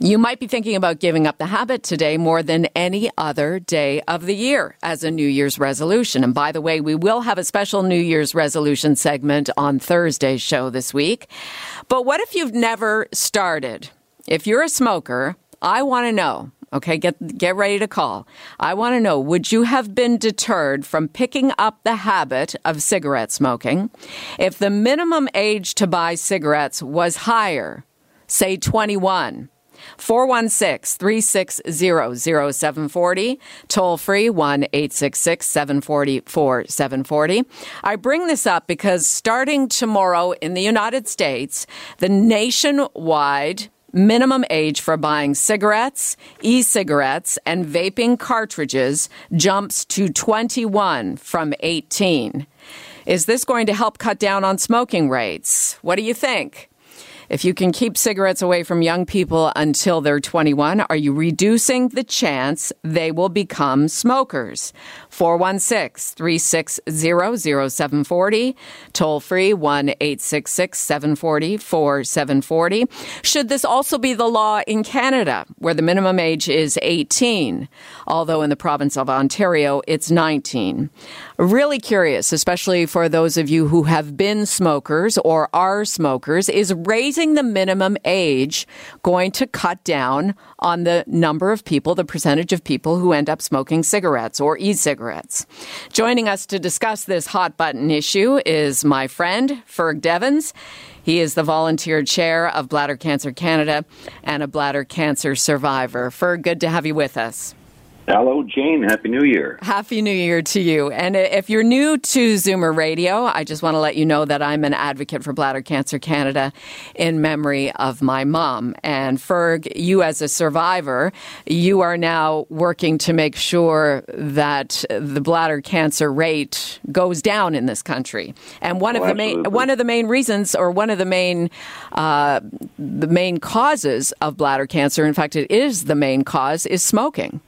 you might be thinking about giving up the habit today more than any other day of the year as a New Year's resolution. And by the way, we will have a special New Year's resolution segment on Thursday's show this week. But what if you've never started? If you're a smoker, I want to know. Okay, get get ready to call. I want to know would you have been deterred from picking up the habit of cigarette smoking if the minimum age to buy cigarettes was higher, say 21? 416 360 0740. Toll free 1 866 740 4740. I bring this up because starting tomorrow in the United States, the nationwide minimum age for buying cigarettes, e cigarettes, and vaping cartridges jumps to 21 from 18. Is this going to help cut down on smoking rates? What do you think? If you can keep cigarettes away from young people until they're 21, are you reducing the chance they will become smokers? 416 360 0740, toll free 1 866 740 4740. Should this also be the law in Canada, where the minimum age is 18, although in the province of Ontario it's 19? Really curious, especially for those of you who have been smokers or are smokers, is raising the minimum age going to cut down on the number of people, the percentage of people who end up smoking cigarettes or e cigarettes? Joining us to discuss this hot button issue is my friend, Ferg Devins. He is the volunteer chair of Bladder Cancer Canada and a bladder cancer survivor. Ferg, good to have you with us. Hello, Jane. Happy New Year. Happy New Year to you. And if you're new to Zoomer Radio, I just want to let you know that I'm an advocate for Bladder Cancer Canada in memory of my mom. And Ferg, you as a survivor, you are now working to make sure that the bladder cancer rate goes down in this country. And one Oh, of the main one of the main reasons, or one of the main uh, the main causes of bladder cancer, in fact, it is the main cause, is smoking.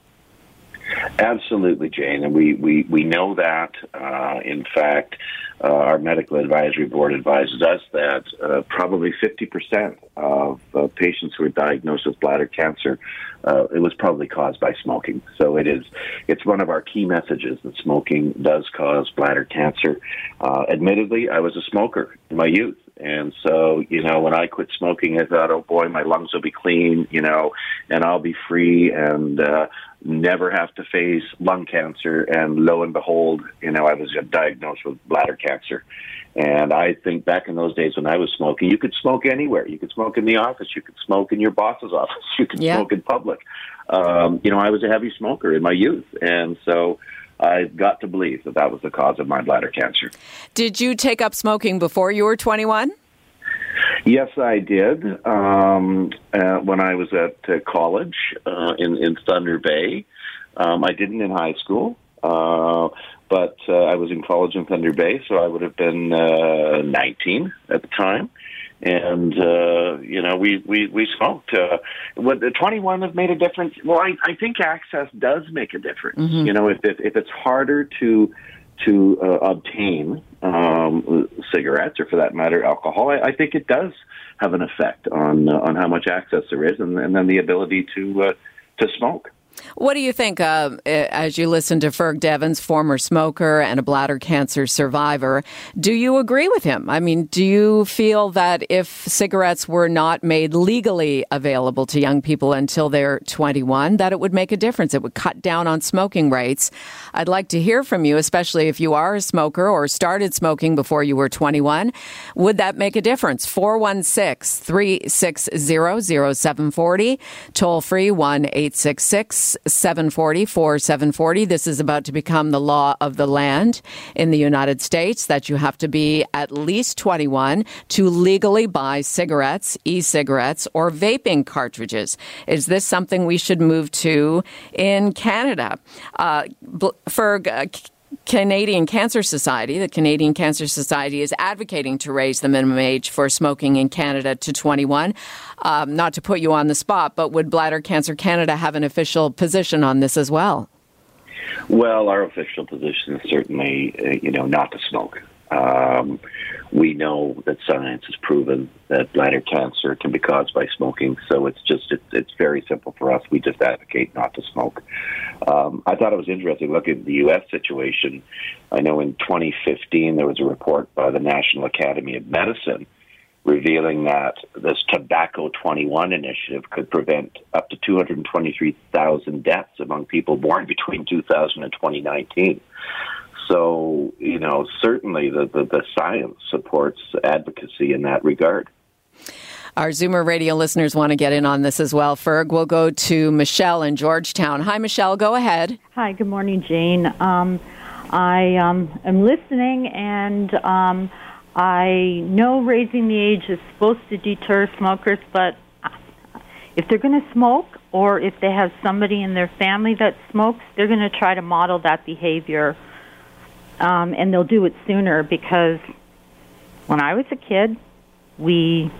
Absolutely, Jane. And we, we, we know that. Uh, in fact, uh, our medical advisory board advises us that uh, probably 50% of uh, patients who are diagnosed with bladder cancer, uh, it was probably caused by smoking. So it is, it's one of our key messages that smoking does cause bladder cancer. Uh, admittedly, I was a smoker in my youth. And so, you know, when I quit smoking, I thought, oh boy, my lungs will be clean, you know, and I'll be free and uh, never have to face lung cancer. And lo and behold, you know, I was diagnosed with bladder cancer. And I think back in those days when I was smoking, you could smoke anywhere. You could smoke in the office. You could smoke in your boss's office. You could Yeah. smoke in public. Um, you know, I was a heavy smoker in my youth. And so I've got to believe that that was the cause of my bladder cancer. Did you take up smoking before you were 21? Yes, I did. Um, uh, when I was at uh, college uh, in in Thunder Bay, um, I didn't in high school, uh, but uh, I was in college in Thunder Bay, so I would have been uh, 19 at the time. And uh, you know, we we we smoked. Uh, would the 21 have made a difference? Well, I, I think access does make a difference. You know, if, if if it's harder to to uh, obtain um, cigarettes, or for that matter, alcohol, I, I think it does have an effect on uh, on how much access there is, and, and then the ability to uh, to smoke. What do you think uh, as you listen to Ferg Devins, former smoker and a bladder cancer survivor? Do you agree with him? I mean, do you feel that if cigarettes were not made legally available to young people until they're 21, that it would make a difference? It would cut down on smoking rates. I'd like to hear from you, especially if you are a smoker or started smoking before you were 21. Would that make a difference? 416 360 0740, toll free 1 866 740 4740. This is about to become the law of the land in the United States that you have to be at least 21 to legally buy cigarettes, e cigarettes, or vaping cartridges. Is this something we should move to in Canada? Uh, Ferg, uh, Canadian Cancer Society, the Canadian Cancer Society, is advocating to raise the minimum age for smoking in Canada to 21. Um, not to put you on the spot, but would Bladder Cancer Canada have an official position on this as well? Well, our official position is certainly, uh, you know, not to smoke. Um, we know that science has proven that bladder cancer can be caused by smoking, so it's just it's, it's very simple for us. We just advocate not to smoke. Um, I thought it was interesting looking at the U.S. situation. I know in 2015 there was a report by the National Academy of Medicine revealing that this Tobacco 21 initiative could prevent up to 223,000 deaths among people born between 2000 and 2019. So, you know, certainly the, the, the science supports advocacy in that regard. Our Zoomer radio listeners want to get in on this as well. Ferg, we'll go to Michelle in Georgetown. Hi, Michelle. Go ahead. Hi. Good morning, Jane. Um, I um, am listening, and um, I know raising the age is supposed to deter smokers, but if they're going to smoke, or if they have somebody in their family that smokes, they're going to try to model that behavior um, and they'll do it sooner because when I was a kid, we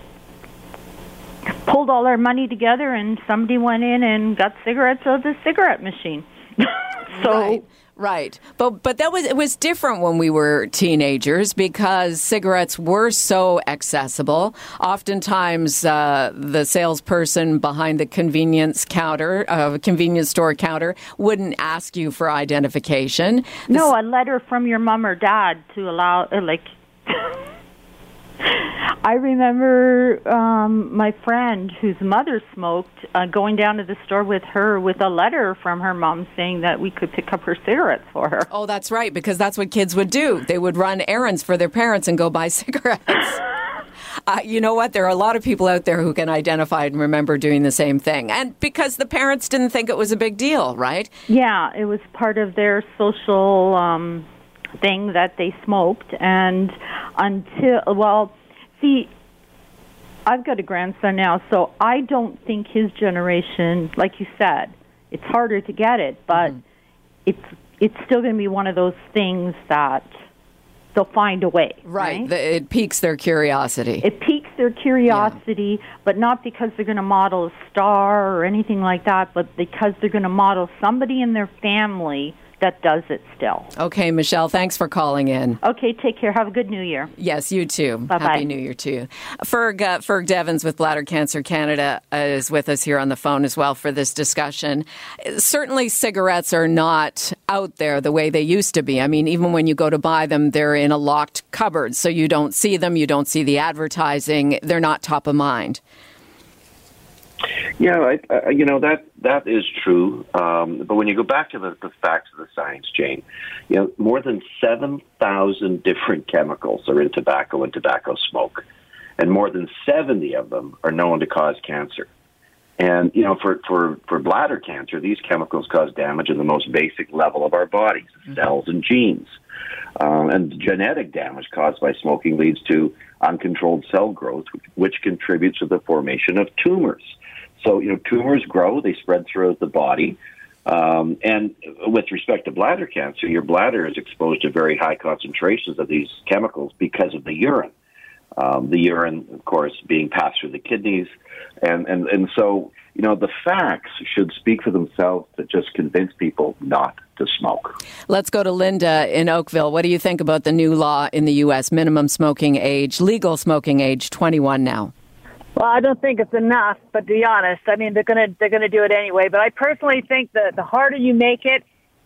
pulled all our money together and somebody went in and got cigarettes out of the cigarette machine. so right. Right. But but that was it was different when we were teenagers because cigarettes were so accessible. Oftentimes uh, the salesperson behind the convenience counter, uh, convenience store counter wouldn't ask you for identification. No, a letter from your mom or dad to allow uh, like I remember um, my friend whose mother smoked uh, going down to the store with her with a letter from her mom saying that we could pick up her cigarettes for her. Oh, that's right, because that's what kids would do. They would run errands for their parents and go buy cigarettes. Uh, you know what? There are a lot of people out there who can identify and remember doing the same thing. And because the parents didn't think it was a big deal, right? Yeah, it was part of their social um, thing that they smoked. And until, well, see, I've got a grandson now, so I don't think his generation, like you said, it's harder to get it, but mm-hmm. it's it's still going to be one of those things that they'll find a way. Right. right? It piques their curiosity. It piques their curiosity, yeah. but not because they're going to model a star or anything like that, but because they're going to model somebody in their family that does it still. Okay, Michelle, thanks for calling in. Okay, take care. Have a good new year. Yes, you too. Bye-bye. Happy New Year to you. Ferg, uh, Ferg Devins with Bladder Cancer Canada uh, is with us here on the phone as well for this discussion. Certainly, cigarettes are not out there the way they used to be. I mean, even when you go to buy them, they're in a locked cupboard, so you don't see them, you don't see the advertising, they're not top of mind. Yeah, I, I, you know that that is true. Um, but when you go back to the, the facts of the science, Jane, you know more than seven thousand different chemicals are in tobacco and tobacco smoke, and more than seventy of them are known to cause cancer. And you know, for for for bladder cancer, these chemicals cause damage in the most basic level of our bodies, mm-hmm. cells and genes. Um, and genetic damage caused by smoking leads to uncontrolled cell growth, which, which contributes to the formation of tumors. So, you know, tumors grow, they spread throughout the body. Um, and with respect to bladder cancer, your bladder is exposed to very high concentrations of these chemicals because of the urine. Um, the urine, of course, being passed through the kidneys. And, and, and so, you know, the facts should speak for themselves to just convince people not to smoke. Let's go to Linda in Oakville. What do you think about the new law in the U.S., minimum smoking age, legal smoking age, 21 now? Well, I don't think it's enough, but to be honest, I mean they're gonna they're gonna do it anyway. But I personally think that the harder you make it,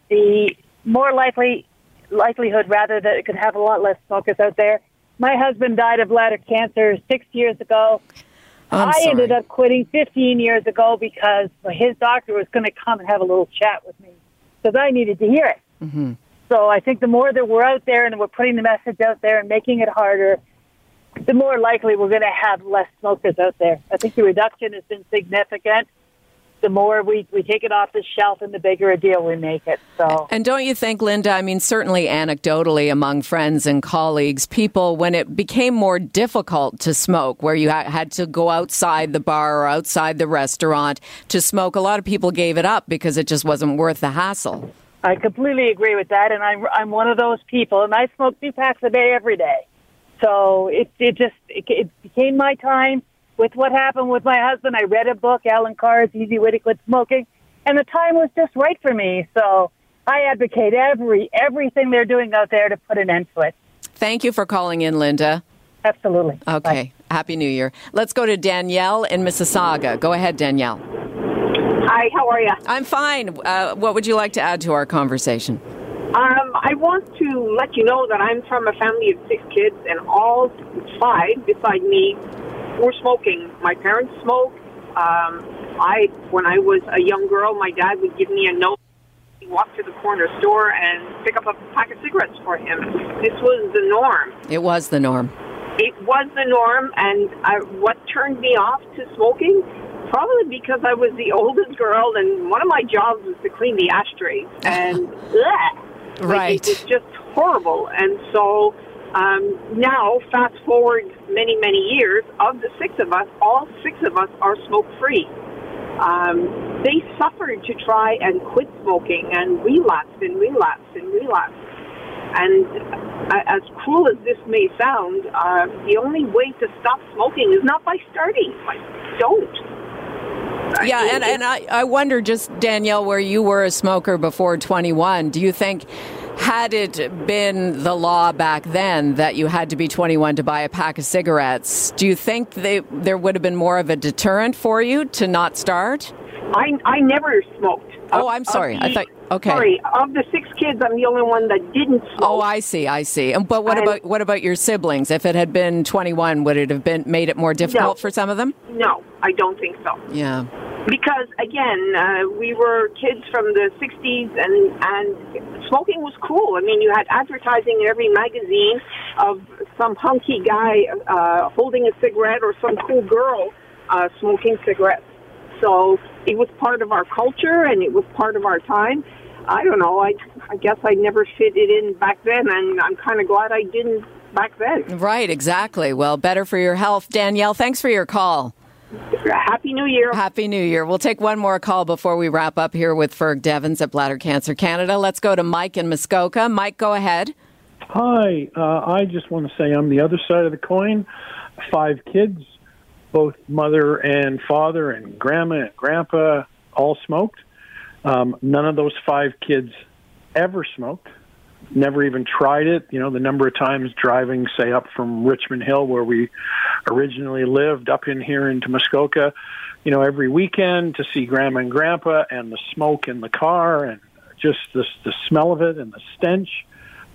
the more likely likelihood rather that it could have a lot less smokers out there. My husband died of bladder cancer six years ago. I'm I sorry. ended up quitting 15 years ago because his doctor was going to come and have a little chat with me because I needed to hear it. Mm-hmm. So I think the more that we're out there and we're putting the message out there and making it harder, the more likely we're going to have less smokers out there. I think the reduction has been significant. The more we, we take it off the shelf and the bigger a deal we make it. So And don't you think, Linda, I mean, certainly anecdotally among friends and colleagues, people, when it became more difficult to smoke, where you had to go outside the bar or outside the restaurant to smoke, a lot of people gave it up because it just wasn't worth the hassle. I completely agree with that, and I'm I'm one of those people, and I smoke two packs a day every day. So it it just it, it became my time. With what happened with my husband, I read a book, Allen Carr's Easy Way to Quit Smoking, and the time was just right for me. So I advocate every everything they're doing out there to put an end to it. Thank you for calling in, Linda. Absolutely. Okay. Bye. Happy New Year. Let's go to Danielle in Mississauga. Go ahead, Danielle. Hi, how are you? I'm fine. Uh, what would you like to add to our conversation? Um, I want to let you know that I'm from a family of six kids, and all five, beside me, were smoking. My parents smoked. Um, I, when I was a young girl, my dad would give me a note. Walk to the corner store and pick up a pack of cigarettes for him. This was the norm. It was the norm. It was the norm, and I, what turned me off to smoking probably because I was the oldest girl, and one of my jobs was to clean the ashtrays, and bleh, right, like, it was just horrible. And so um, now, fast forward many many years, of the six of us, all six of us are smoke free. Um, they suffered to try and quit smoking and relapsed and relapsed and relapsed. And uh, as cruel as this may sound, uh, the only way to stop smoking is not by starting. Like, don't. Yeah, and, and I, I wonder just, Danielle, where you were a smoker before 21, do you think, had it been the law back then that you had to be 21 to buy a pack of cigarettes, do you think they, there would have been more of a deterrent for you to not start? I, I never smoked. Oh, I'm sorry. I thought okay. Sorry, of the six kids, I'm the only one that didn't smoke. Oh, I see. I see. But what and, about what about your siblings? If it had been 21, would it have been made it more difficult no, for some of them? No, I don't think so. Yeah. Because again, uh, we were kids from the '60s, and and smoking was cool. I mean, you had advertising in every magazine of some hunky guy uh, holding a cigarette or some cool girl uh, smoking cigarettes. So it was part of our culture and it was part of our time. I don't know. I I guess I never fit it in back then, and I'm kind of glad I didn't back then. Right, exactly. Well, better for your health, Danielle. Thanks for your call. Happy New Year. Happy New Year. We'll take one more call before we wrap up here with Ferg Devins at Bladder Cancer Canada. Let's go to Mike in Muskoka. Mike, go ahead. Hi. Uh, I just want to say I'm the other side of the coin. Five kids, both mother and father, and grandma and grandpa all smoked. Um, none of those five kids ever smoked. Never even tried it. You know, the number of times driving, say, up from Richmond Hill, where we originally lived, up in here into Muskoka, you know, every weekend to see grandma and grandpa and the smoke in the car and just the, the smell of it and the stench.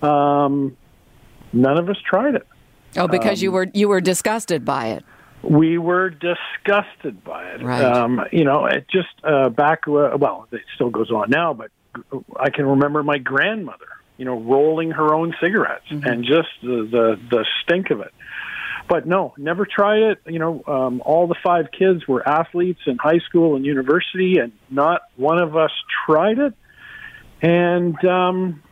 Um, none of us tried it. Oh, because um, you were you were disgusted by it. We were disgusted by it. Right. Um, you know, it just uh, back. Uh, well, it still goes on now, but I can remember my grandmother. You know, rolling her own cigarettes mm-hmm. and just the, the the stink of it. But no, never tried it. You know, um, all the five kids were athletes in high school and university, and not one of us tried it. And um,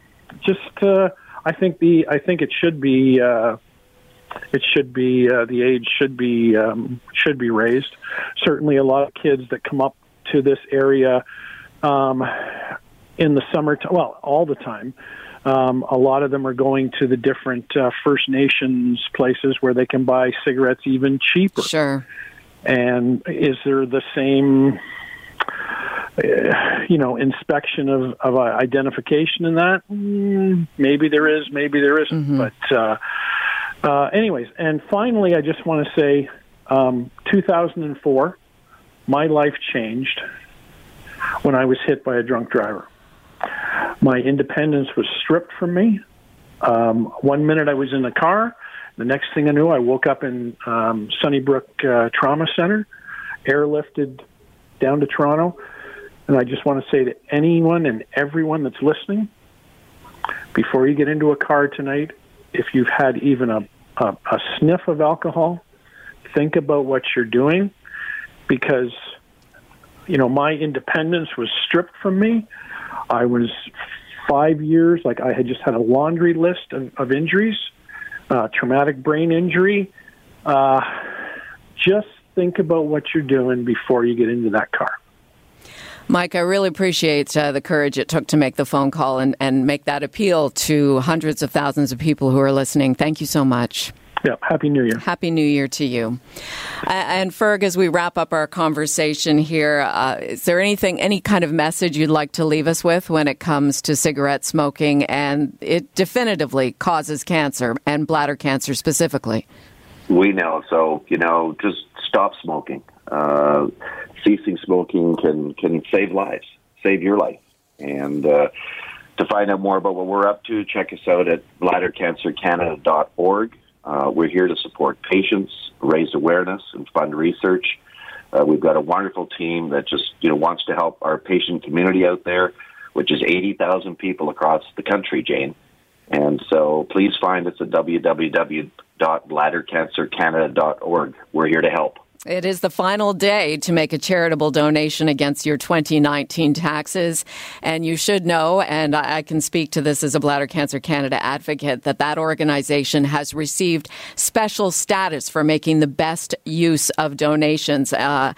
just, uh, I think the I think it should be. Uh, it should be uh, the age should be um, should be raised. Certainly, a lot of kids that come up to this area um, in the summer, well, all the time. Um, a lot of them are going to the different uh, First Nations places where they can buy cigarettes even cheaper. Sure. And is there the same, uh, you know, inspection of, of uh, identification in that? Mm, maybe there is, maybe there isn't. Mm-hmm. But uh, anyways, and finally, I just want to say, um, 2004, my life changed when I was hit by a drunk driver. My independence was stripped from me. Um, one minute I was in the car. The next thing I knew, I woke up in um, Sunnybrook uh, Trauma Center, airlifted down to Toronto. And I just want to say to anyone and everyone that's listening, before you get into a car tonight, if you've had even a, a, a sniff of alcohol, think about what you're doing because, you know, my independence was stripped from me. I was five years, like I had just had a laundry list of, of injuries, uh, traumatic brain injury. Uh, just think about what you're doing before you get into that car. Mike, I really appreciate uh, the courage it took to make the phone call and, and make that appeal to hundreds of thousands of people who are listening. Thank you so much. Yeah, Happy New Year. Happy New Year to you. Uh, and Ferg, as we wrap up our conversation here, uh, is there anything, any kind of message you'd like to leave us with when it comes to cigarette smoking? And it definitively causes cancer and bladder cancer specifically. We know. So, you know, just stop smoking. Uh, ceasing smoking can, can save lives, save your life. And uh, to find out more about what we're up to, check us out at bladdercancercanada.org. Uh, we're here to support patients, raise awareness, and fund research. Uh, we've got a wonderful team that just you know wants to help our patient community out there, which is 80,000 people across the country, Jane. And so please find us at www.bladdercancercanada.org. We're here to help. It is the final day to make a charitable donation against your 2019 taxes. And you should know, and I can speak to this as a Bladder Cancer Canada advocate, that that organization has received special status for making the best use of donations. Uh,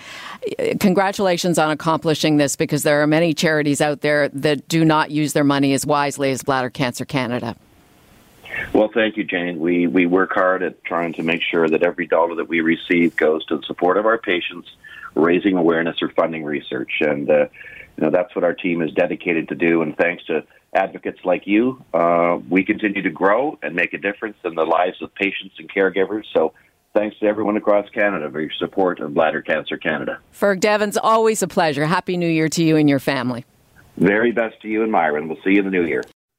congratulations on accomplishing this because there are many charities out there that do not use their money as wisely as Bladder Cancer Canada. Well, thank you, Jane. We we work hard at trying to make sure that every dollar that we receive goes to the support of our patients, raising awareness or funding research, and uh, you know that's what our team is dedicated to do. And thanks to advocates like you, uh, we continue to grow and make a difference in the lives of patients and caregivers. So. Thanks to everyone across Canada for your support of Bladder Cancer Canada. Ferg Devins, always a pleasure. Happy New Year to you and your family. Very best to you and Myron. We'll see you in the new year.